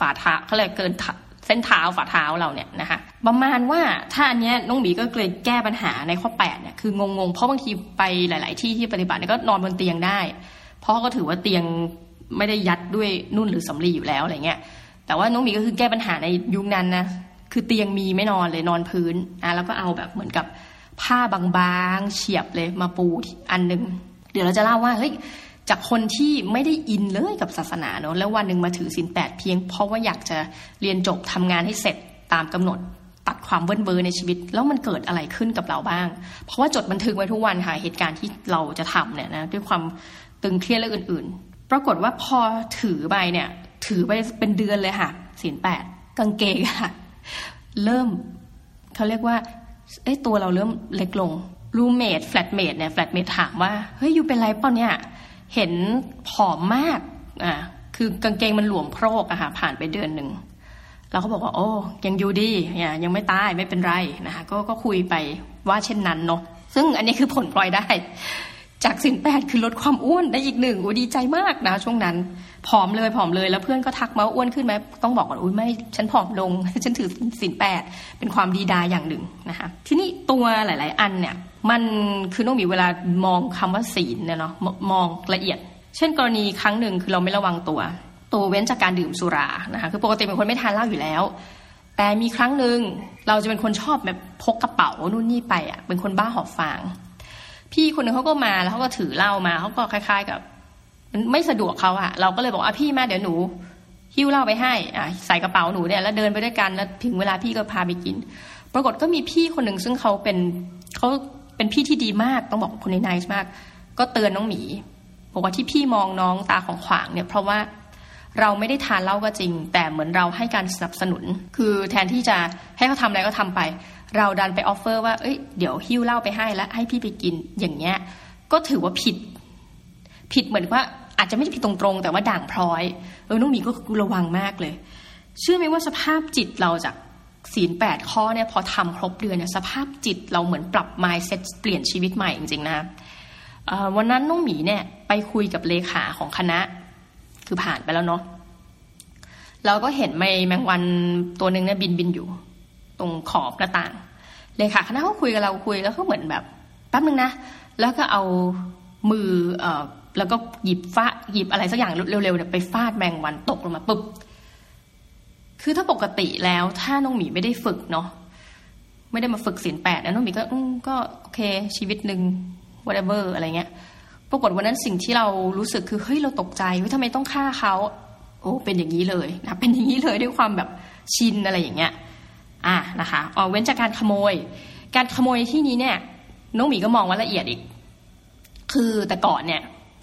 ฝ่าเท้าเขาเรียเกินเส้นเท้าฝ่าเท้าเราเนี่ยนะคะประมาณว่าถ้าอันเนี้ยน้องหมีก็เลยแก้ปัญหาในข้อ8เนี่ยคืองงๆเพราะบางทีไปหลาย ๆ ที่ที่ปฏิบัติเนี่ยก็นอนบนเตียงได้ เพราะก็ถือว่าเตียงไม่ได้ยัดด้วยนุ่นหรือสำลีอยู่แล้วอะไรเงี้ย แต่ว่าน้องหมีก็คือแก้ปัญหาในยุคนั้นนะคือเตียงมีไม่นอนเลยนอนพื้นอะแล้วก็เอาแบบเหมือนกับผ้าบางๆเฉียบเลยมาปูอันหนึ่งเดี๋ยวเราจะเล่าว่าเฮ้ยจากคนที่ไม่ได้อินเลยกับศาสนาเนาะแล้ววันหนึ่งมาถือศีลแปดเพียง เพราะว่าอยากจะเรียนจบทำงานให้เสร็จตามกำหนด ตัดความเบิ้ลเบอร์ในชีวิต แล้วมันเกิดอะไรขึ้นกับเราบ้าง เพราะว่าจดบันทึกไว้ทุกวันค่ะเหตุการณ์ที่เราจะทำเนี่ยนะด้วยความตึงเครียดและอื่น ๆ ปรากฏว่าพอถือไปเนี่ย ถือไปเป็นเดือนเลยค่ะศีลแปดกางเกงค่ะ เริ่มเขาเรียกว่าเอ้ตัวเราเริ่มเล็กลง roommate flatmate เนี่ย flatmate ถามว่าเฮ้ย you เป็นไรเปล่าเนี่ย เห็นผอมมากอ่าคือกางเกงมันหลวมโพรกอะค่ะผ่านไปเดือนหนึ่งเราก็บอกว่า โอ้ยังอยู่ดีเนี่ยยังไม่ตายไม่เป็นไรนะคะก็ก็คุยไปว่าเช่นนั้นเนาะซึ่งอันนี้คือผลพลอยได้ จากศีลแปดคือลดความอ้วนได้อีกหนึ่งโอ้ดีใจมากนะช่วงนั้นผอมเลยผอมเลยแล้วเพื่อนก็ทักมาอ้วนขึ้นไหมต้องบอกก่อนอุ้ยไม่ฉันผอมลง ฉันถือสินแปดเป็นความดีดาอย่างหนึ่งนะคะทีนี้ตัวหลาย ๆ อันเนี่ยมันคือต้องมีเวลามองคำว่าศีลเนี่ยเนาะมองละเอียด เช่นกรณีครั้งหนึ่งคือเราไม่ระวังตัว ตัวเว้นจากการดื่มสุรานะคะคือปกติเป็นคนไม่ทานเหล้าอยู่แล้ว แต่มีครั้งหนึ่งเราจะเป็นคนชอบแบบพกกระเป๋านู่นนี่ไปอะเป็นคนบ้าหอบฟาง พี่คนหนึ่งเขาก็มาแล้วเขาก็ถือเหล้ามาเขาก็คล้าย ๆ กับไม่สะดวกเขาอะเราก็เลยบอกอะพี่มาเดี๋ยวหนูหิ้วเหล้าไปให้อะใส่กระเป๋าหนูเนี่ยแล้วเดินไปด้วยกันแล้วถึงเวลาพี่ก็พาไปกิน ปรากฏก็มีพี่คนหนึ่งซึ่งเขาเป็นเขาเป็นพี่ที่ดีมากต้องบอกคน nice มาก ก็เตือนน้องหมีบอกว่าที่พี่มองน้องตาของขวางเนี่ยเพราะว่าเราไม่ได้ทานเหล้าก็จริง แต่เหมือนเราให้การสนับสนุน คือแทนที่จะให้เขาทำอะไรก็ทำไป เราดันไป offer ว่าเอ้ยเดี๋ยวหิ้วเหล้าไปให้แล้วให้พี่ไปกินอย่างเงี้ย ก็ถือว่าผิด ผิดเหมือนว่าอาจจะไม่ผิดตรงๆ แต่ว่าด่างพร้อยเออน้องหมีก็ระวังมากเลยเชื่อไหมว่าสภาพจิตเราจากศีลแปดข้อเนี่ยพอทำครบเดือนเนี่ยสภาพจิตเราเหมือนปรับ mindset เปลี่ยนชีวิตใหม่จริงๆนะวันนั้นน้องหมีเนี่ยไปคุยกับเลขาของคณะ คือผ่านไปแล้วเนาะเราก็เห็นไม่แมงวันตัวหนึ่งเนี่ยบินบินอยู่ รงขอบหน้าต่าง เลขาคณะเขาคุยกับเราคุยแล้วก็เหมือนแบบแป๊บนึงนะ แล้วก็เอามือเอ่อแล้วก็หยิบฟาหยิบอะไรสักอย่างเร็วๆเนี่ยไปฟาดแมงวันตกลงมาปุ๊บ คือถ้าปกติแล้วถ้าน้องหมีไม่ได้ฝึกเนาะไม่ได้มาฝึกศีลแปดนะน้องหมีก็ก็โอเค ชีวิตหนึ่ง whatever อะไรเงี้ย ปรากฏวันนั้นสิ่งที่เรารู้สึกคือเฮ้ยเราตกใจว่าทำไมต้องฆ่าเขาโอ้เป็นอย่างนี้เลยนะเป็นอย่างนี้เลยด้วยความแบบชินอะไรอย่างเงี้ย อะนะคะออกเว้นจากการขโมย การขโมยที่นี้เนี่ยน้องหมีก็มองว่าละเอียดอีก คือแต่ก่อนเนี่ย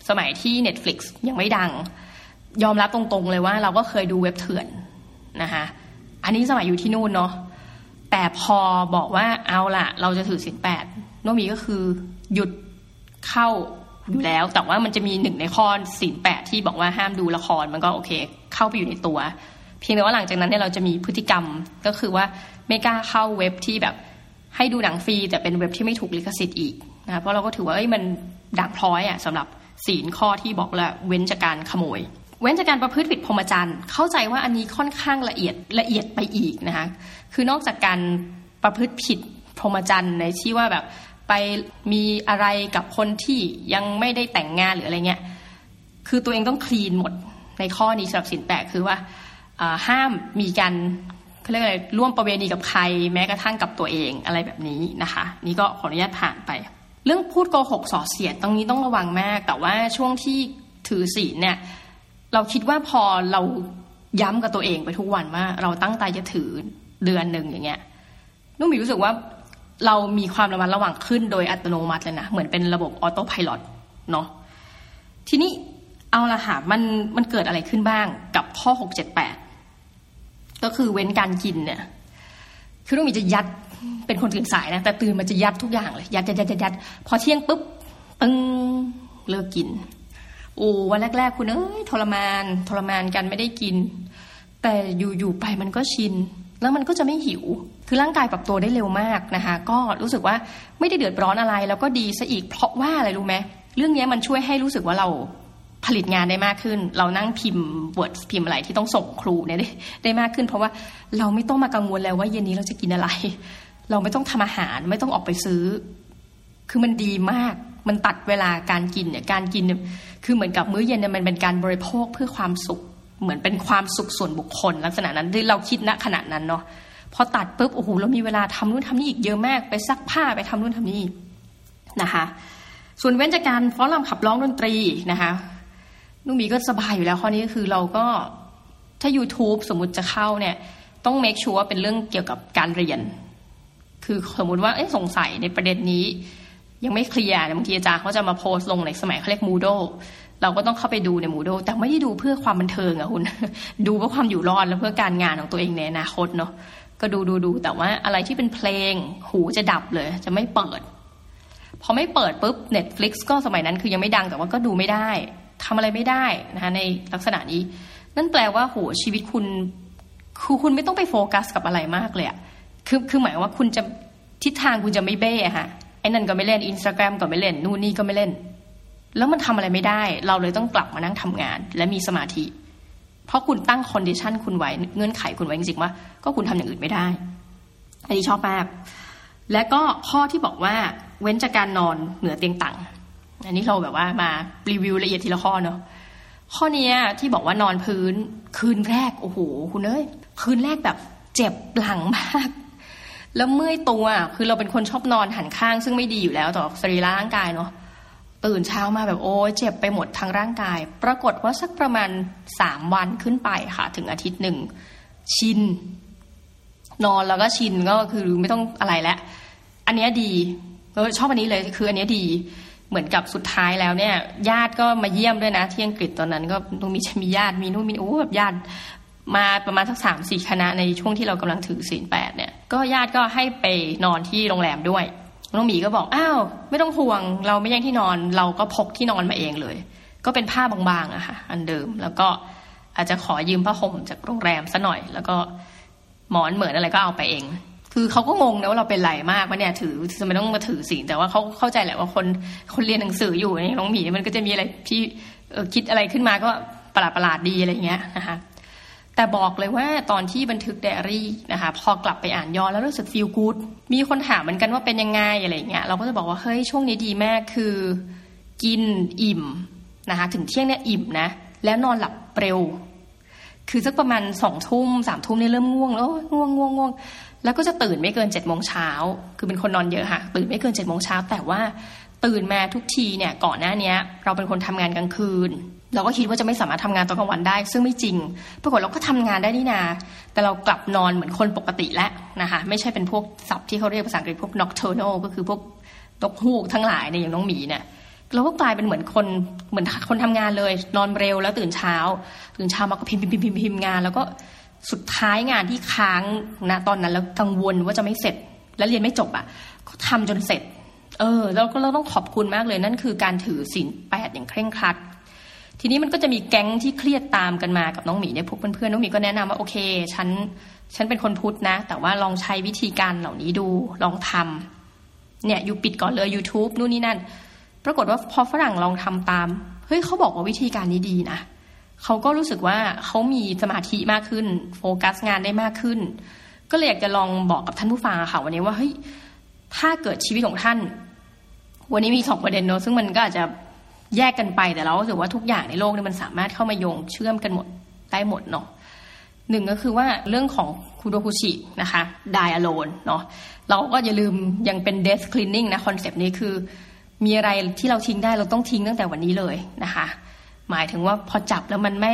สมัยที่ Netflix ยังไม่ดัง ยอมรับตรงๆเลยว่าเราก็เคยดูเว็บเถื่อนนะคะอันนี้สมัยอยู่ที่นู่นเนาะแต่พอบอกว่าเอาล่ะเราจะถือสินแปดน้องหมีก็คือหยุดเข้าอยู่แล้ว แต่ว่ามันจะมีหนึ่งในข้อสินแปดที่บอกว่าห้ามดูละครมันก็โอเค เข้าไปอยู่ในตัว เพียงแต่ว่าหลังจากนั้นเนี่ยเราจะมีพฤติกรรมก็คือว่าไม่กล้าเข้าเว็บที่แบบให้ดูหนังฟรีแต่เป็นเว็บที่ไม่ถูกลิขสิทธิ์อีกนะเพราะเราก็ถือว่าเอ้ยมันด่างพร้อยอะสำหรับศีลข้อที่บอกแล้วเว้นจากการขโมย เว้นจากการประพฤติผิดพรหมจรรย์เข้าใจว่าอันนี้ค่อนข้างละเอียดละเอียดไปอีกนะคะคือนอกจากการประพฤติผิดพรหมจรรย์ในที่ว่าแบบไปมีอะไรกับคนที่ยังไม่ได้แต่งงานหรืออะไรเงี้ยคือตัวเองต้องคลีนหมดในข้อนี้สำหรับสินแปดคือว่า ห้ามมีการเขาเรียกอะไรร่วมประเวณีกับใครแม้กระทั่งกับตัวเองอะไรแบบนี้นะคะ นี่ก็ขออนุญาตผ่านไป เรื่องพูดโกหกส่อเสียดตรงนี้ต้องระวังมาก แต่ว่าช่วงที่ถือศีลเนี่ย เราคิดว่าพอเราย้ำกับตัวเองไปทุกวันว่า เราตั้งใจจะถือเดือนหนึ่งอย่างเงี้ยนุ่มมีรู้สึกว่าเรามีความระมัดระวังขึ้นโดยอัตโนมัติเลยนะ เหมือนเป็นระบบออโต้พายロเนาะทีนี้เอาละค่ะมันมันเกิดอะไรขึ้นบ้างกับข้อห ก็คือเว้นการกินเนี่ยคือต้องมีจะยัดเป็นคนตื่นสายนะแต่ตื่นมันจะยัดทุกอย่างเลยยัดยัดยัดยัดพอเที่ยงปุ๊บปึ้งเลิกกินโอ้วันแรก ๆ คุณเอ้ยทรมานทรมานกันไม่ได้กิน แต่อยู่ๆไปมันก็ชิน แล้วมันก็จะไม่หิว คือร่างกายปรับตัวได้เร็วมากนะคะ ก็รู้สึกว่าไม่ได้เดือดร้อนอะไร แล้วก็ดีซะอีกเพราะว่าอะไรรู้ไหมเรื่องนี้มันช่วยให้รู้สึกว่าเรา ผลิตงานได้มากขึ้น เรานั่งพิมพ์บทพิมพ์อะไรที่ต้องส่งครูเนี่ยได้ได้มากขึ้น เพราะว่าเราไม่ต้องมากังวลแล้วว่าเย็นนี้เราจะกินอะไร เราไม่ต้องทำอาหารไม่ต้องออกไปซื้อ คือมันดีมากมันตัดเวลาการกินเนี่ยการกินคือเหมือนกับมื้อเย็นเนี่ยมันเป็นการบริโภคเพื่อความสุข เหมือนเป็นความสุขส่วนบุคคล ลักษณะนั้นที่เราคิดณขณะนั้นเนาะพอตัดปุ๊บโอ้โหเรามีเวลาทำนู่นทำนี่อีกเยอะมาก ไปซักผ้าไปทำนู่นทำนี่นะคะ ส่วนเว้นจากการฟ้อนรำขับร้องดนตรีนะคะ นุ่มีก็สบายอยู่แล้วข้อนี้ก็คือเราก็ถ้า YouTube สมมุติจะเข้าเนี่ย ต้องเมคชัวร์เป็นเรื่องเกี่ยวกับการเรียน คือสมมุติว่าสงสัยในประเด็นนี้ ยังไม่เคลียร์บางทีอาจารย์เขาจะมาโพสต์ลงในสมัยเขาเรียกมูโดเราก็ต้องเข้าไปดูในมูโดแต่ไม่ได้ดูเพื่อความบันเทิงอะคุณ ดูเพื่อความอยู่รอดและเพื่อการงานของตัวเองในอนาคตเนาะก็ดูดูดูแต่ว่าอะไรที่เป็นเพลง หูจะดับเลย จะไม่เปิด พอไม่เปิดปุ๊บ Netflix ก็สมัยนั้นคือยังไม่ดังแต่ว่าก็ดูไม่ได้ ทำอะไรไม่ได้นะคะในลักษณะนี้ นั่นแปลว่าโหชีวิตคุณคือคุณไม่ต้องไปโฟกัสกับอะไรมากเลยอะคือคือหมายว่าคุณจะทิศทางคุณจะไม่เบ้อะฮะไอ้นั่นก็ไม่เล่นอินสตาแกรมก็ไม่เล่นนู่นนี่ก็ไม่เล่น แล้วมันทำอะไรไม่ได้ เราเลยต้องกลับมานั่งทำงาน และมีสมาธิ เพราะคุณตั้ง condition คุณไว้เงื่อนไขคุณไว้จริงๆว่า ก็คุณทำอย่างอื่นไม่ได้ อันนี้ชอบมากและก็ข้อที่บอกว่าเว้นจากการนอนเหนือเตียงตั่ง อันนี้เราแบบว่ามารีวิวละเอียดทีละข้อเนาะข้อนี้ที่บอกว่านอนพื้นคืนแรกโอ้โหคุณเอ้ยคืนแรกแบบเจ็บหลังมาก แล้วเมื่อยตัวคือเราเป็นคนชอบนอนหันข้าง ซึ่งไม่ดีอยู่แล้วต่อสรีระร่างกายเนาะตื่นเช้ามาแบบโอ้ยเจ็บไปหมดทั้งร่างกาย ปรากฏว่าสักประมาณสามวันขึ้นไปค่ะ ถึงอาทิตย์หนึ่ง ชิน นอนแล้วก็ชินก็คือไม่ต้องอะไรแล้วอันนี้ดีเออชอบอันนี้เลยคืออันนี้ดี เหมือนกับสุดท้ายแล้วเนี่ย ญาติก็มาเยี่ยมด้วยนะที่อังกฤษตอนนั้นก็ต้องมีมีญาติมีนู่นมีโอ้แบบญาติมาประมาณสักสามสี่คณะในช่วงที่เรากำลังถือศีลแปดเนี่ย ก็ญาติก็ให้ไปนอนที่โรงแรมด้วยน้องหมีก็บอกอ้าวไม่ต้องห่วง เราไม่ยังที่นอน เราก็พกที่นอนมาเองเลย ก็เป็นผ้าบางๆอะค่ะอันเดิมแล้วก็อาจจะขอยืมผ้าห่มจากโรงแรมซะหน่อย แล้วก็หมอนเหมือนอะไรก็เอาไปเอง คือเขาก็งงนะว่าเราเป็นไรมากวะเนี่ยถือทำไมต้องมาถือสิ่งแต่ว่าเขาเข้าใจแหละว่าคนคนเรียนหนังสืออยู่ในน้องหมีมันก็จะมีอะไรที่คิดอะไรขึ้นมาก็ประหลาดประหลาดดีอะไรเงี้ยนะคะแต่บอกเลยว่าตอนที่บันทึกไดอารี่นะคะพอกลับไปอ่านย้อนแล้วรู้สึกฟีลกู๊ดมีคนถามเหมือนกันว่าเป็นยังไงอะไรเงี้ยเราก็จะบอกว่าเฮ้ยช่วงนี้ดีมากคือกินอิ่มนะคะถึงเที่ยงเนี่ยอิ่มนะแล้วนอนหลับเร็ว คือสักประมาณสองทุ่มสามทุ่มเนี่ยเริ่มง่วงแล้วง่วงง่วงง่วง แล้วก็จะตื่นไม่เกินเจ็ดโมงเช้าคือเป็นคนนอนเยอะค่ะ ตื่นไม่เกินเจ็ดโมงเช้าแต่ว่าตื่นมาทุกทีเนี่ยก่อนหน้านี้เราเป็นคนทำงานกลางคืน เราก็คิดว่าจะไม่สามารถทำงานตอนกลางวันได้ ซึ่งไม่จริง ปรากฏเราก็ทำงานได้นี่นา แต่เรากลับนอนเหมือนคนปกติแล้วนะคะไม่ใช่เป็นพวกศัพท์ที่เขาเรียกภาษาอังกฤษพวก nocturnal ก็คือพวกตกฮูกทั้งหลายในยอย่างน้องหมีเนี่ยเราก็กลายเป็นเหมือนคนเหมือนคนทำงานเลย นอนเร็วแล้วตื่นเช้า ตื่นเช้ามาก็พิมพ์พิมพ์พิมพ์พิมพ์งาน แล้วก็ สุดท้ายงานที่ค้างนะตอนนั้นแล้วกังวลว่าจะไม่เสร็จ แล้วเรียนไม่จบอะก็ทำจนเสร็จ เออแล้วก็เราต้องขอบคุณมากเลยนั่นคือการถือศีลแปดอย่างเคร่งครัด ทีนี้มันก็จะมีแก๊งที่เครียดตามกันมากับน้องหมีเนี่ยพวกเพื่อนๆน้องหมีก็แนะนำว่าโอเคฉันฉันเป็นคนพุทธนะ แต่ว่าลองใช้วิธีการเหล่านี้ดูลองทำเนี่ยอยู่ปิดก่อนเลย YouTube นู่นนี่นั่น ปรากฏว่าพอฝรั่งลองทำตามเฮ้ยเขาบอกว่าวิธีการนี้ดีนะเเขาก็รู้สึกว่าเขามีสมาธิมากขึ้น โฟกัสงานได้มากขึ้น ก็เลยอยากจะลองบอกกับท่านผู้ฟังค่ะวันนี้ว่าเฮ้ยถ้าเกิดชีวิตของท่าน วันนี้มีสองประเด็นเนอะซึ่งมันก็อาจจะแยกกันไปแต่เรารู้สึกว่าทุกอย่างในโลกนี้มันสามารถเข้ามาโยงเชื่อมกันหมดได้หมดเนาะหนึ่งก็คือว่าเรื่องของkodokushi นะคะ die alone เนาะเราก็อย่าลืมยังเป็น death cleaning นะ concept นี้คือ มีอะไรที่เราทิ้งได้เราต้องทิ้งตั้งแต่วันนี้เลยนะคะ หมายถึงว่าพอจับแล้วมันไม่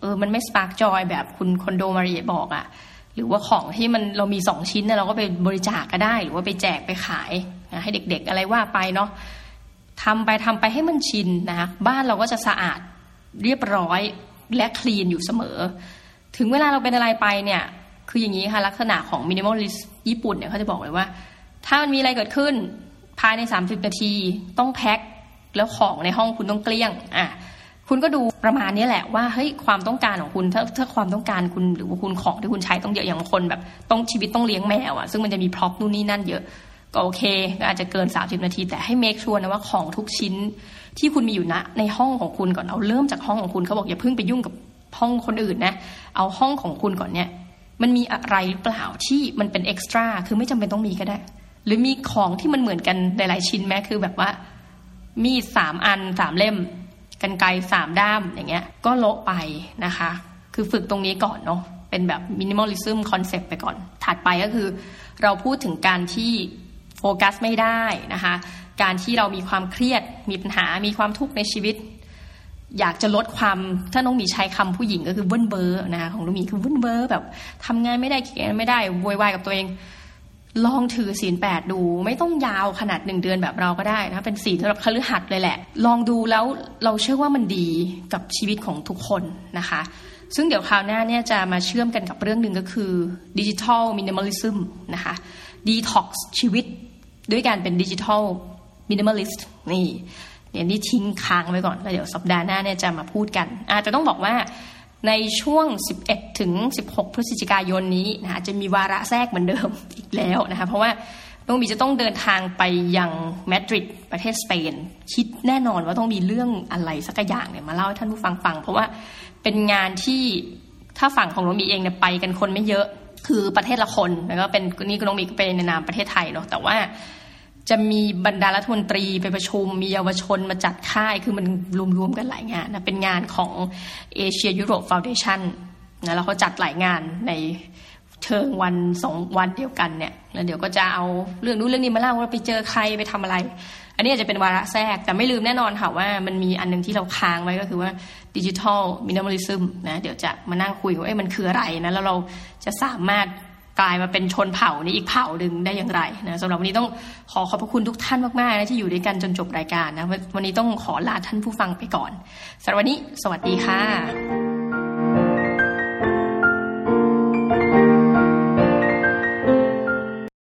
เออมันไม่ spark joy แบบคุณคนโดมาริเอะบอกอะค่ะหรือว่าของที่มันเรามีสองชิ้นเนี่ยเราก็ไปบริจาคก็ได้ หรือว่าไปแจกไปขายนะให้เด็กๆอะไรว่าไปเนาะทำไปทำไปให้มันชินนะคะบ้านเราก็จะสะอาดเรียบร้อยและ clean อยู่เสมอ ถึงเวลาเราเป็นอะไรไปเนี่ย คืออย่างนี้ค่ะ ลักษณะของ minimalist ญี่ปุ่นเนี่ยเขาจะบอกเลยว่า ถ้ามันมีอะไรเกิดขึ้น ภายใน 30 นาทีต้องแพ็คแล้วของในห้องคุณต้องเกลี้ยงอะ คุณก็ดูประมาณนี้แหละว่าเฮ้ยความต้องการของคุณถ้าถ้าความต้องการคุณหรือว่าคุณของที่คุณใช้ต้องเยอะอย่างคนแบบต้องชีวิตต้องเลี้ยงแมวอะซึ่งมันจะมี prop นู่นนี่นั่นเยอะก็โอเคก็อาจจะเกิน 30 นาที แต่ให้ make sure นะว่าของทุกชิ้นที่คุณมีอยู่ณในห้องของคุณก่อนเอาเริ่มจากห้องของคุณเขาบอกอย่าเพิ่งไปยุ่งกับห้องคนอื่นนะเอาห้องของคุณก่อนเนี่ยมันมีอะไรหรือเปล่าที่มันเป็น extra คือไม่จำเป็นต้องมีก็ได้ หรือมีของที่มันเหมือนกันหลายๆชิ้นแม้คือแบบว่ามีสามอันสามเล่ม กรรไกรสามด้ามอย่างเงี้ยก็โละไปนะคะ คือฝึกตรงนี้ก่อนเนาะเป็นแบบ minimalism concept ไปก่อน ถัดไปก็คือ เราพูดถึงการที่โฟกัสไม่ได้นะคะ การที่เรามีความเครียดมีปัญหามีความทุกข์ในชีวิต อยากจะลดความถ้าน้องมีใช้คำผู้หญิงก็คือเบิ้ลเบอร์นะคะของน้องมีคือเบิ้ลเบอร์แบบทำงานไม่ได้เขียนไม่ได้โวยวายกับตัวเอง ลองถือศีลแปดดู ไม่ต้องยาวขนาดหนึ่งเดือนแบบเราก็ได้นะเป็นศีลสำหรับคฤหัสถ์เลยแหละ ลองดูแล้วเราเชื่อว่ามันดีกับชีวิตของทุกคนนะคะ ซึ่งเดี๋ยวคราวหน้าเนี่ยจะมาเชื่อมกันกับเรื่องหนึ่งก็คือdigital minimalism นะคะดีท็อกซ์ชีวิตด้วยการเป็น digital minimalist นี่เดี๋ยวนี้ทิ้งค้างไว้ก่อนแล้วเดี๋ยวสัปดาห์หน้าเนี่ยจะมาพูดกันอาจจะต้องบอกว่า ในช่วง 11 ถึง 16 พฤศจิกายนนี้นะคะจะมีวาระแทรกเหมือนเดิมอีกแล้วนะคะเพราะว่าน้องหมีจะต้องเดินทางไปยังมาดริดประเทศสเปน คิดแน่นอนว่าต้องมีเรื่องอะไรสักอย่างเนี่ยมาเล่าให้ท่านผู้ฟังฟัง เพราะว่าเป็นงานที่ถ้าฝั่งของน้องมีเองเนี่ยไปกันคนไม่เยอะคือประเทศละคนแล้วก็เป็นนี่น้องมีก็เป็นในนามประเทศไทยเนาะแต่ว่า จะมีบรรดารัฐมนตรีไปประชุม มีเยาวชนมาจัดค่าย คือมันรวมๆกันหลายงานนะ เป็นงานของเอเชียยุโรปฟาวเดชั่นนะ แล้วเขาจัดหลายงานในเชิงวันสองวันเดียวกันเนี่ย แล้วเดี๋ยวก็จะเอาเรื่องนู้นเรื่องนี้มาเล่าว่าไปเจอใครไปทำอะไร อันนี้อาจจะเป็นวาระแทรก แต่ไม่ลืมแน่นอนค่ะว่ามันมีอันนึงที่เราค้างไว้ก็คือว่าดิจิทัลมินิมอลิซึมนะ เดี๋ยวจะมานั่งคุยว่ามันคืออะไรนะ แล้วเราจะสามารถ กลายมาเป็นชนเผ่านี้อีกเผ่าหนึ่งได้อย่างไรนะสำหรับวันนี้ต้องขอขอบพระคุณทุกท่านมากๆนะที่อยู่ด้วยกันจนจบรายการนะวันนี้ต้องขอลาท่านผู้ฟังไปก่อนสำหรับวันนี้ สวัสดีค่ะ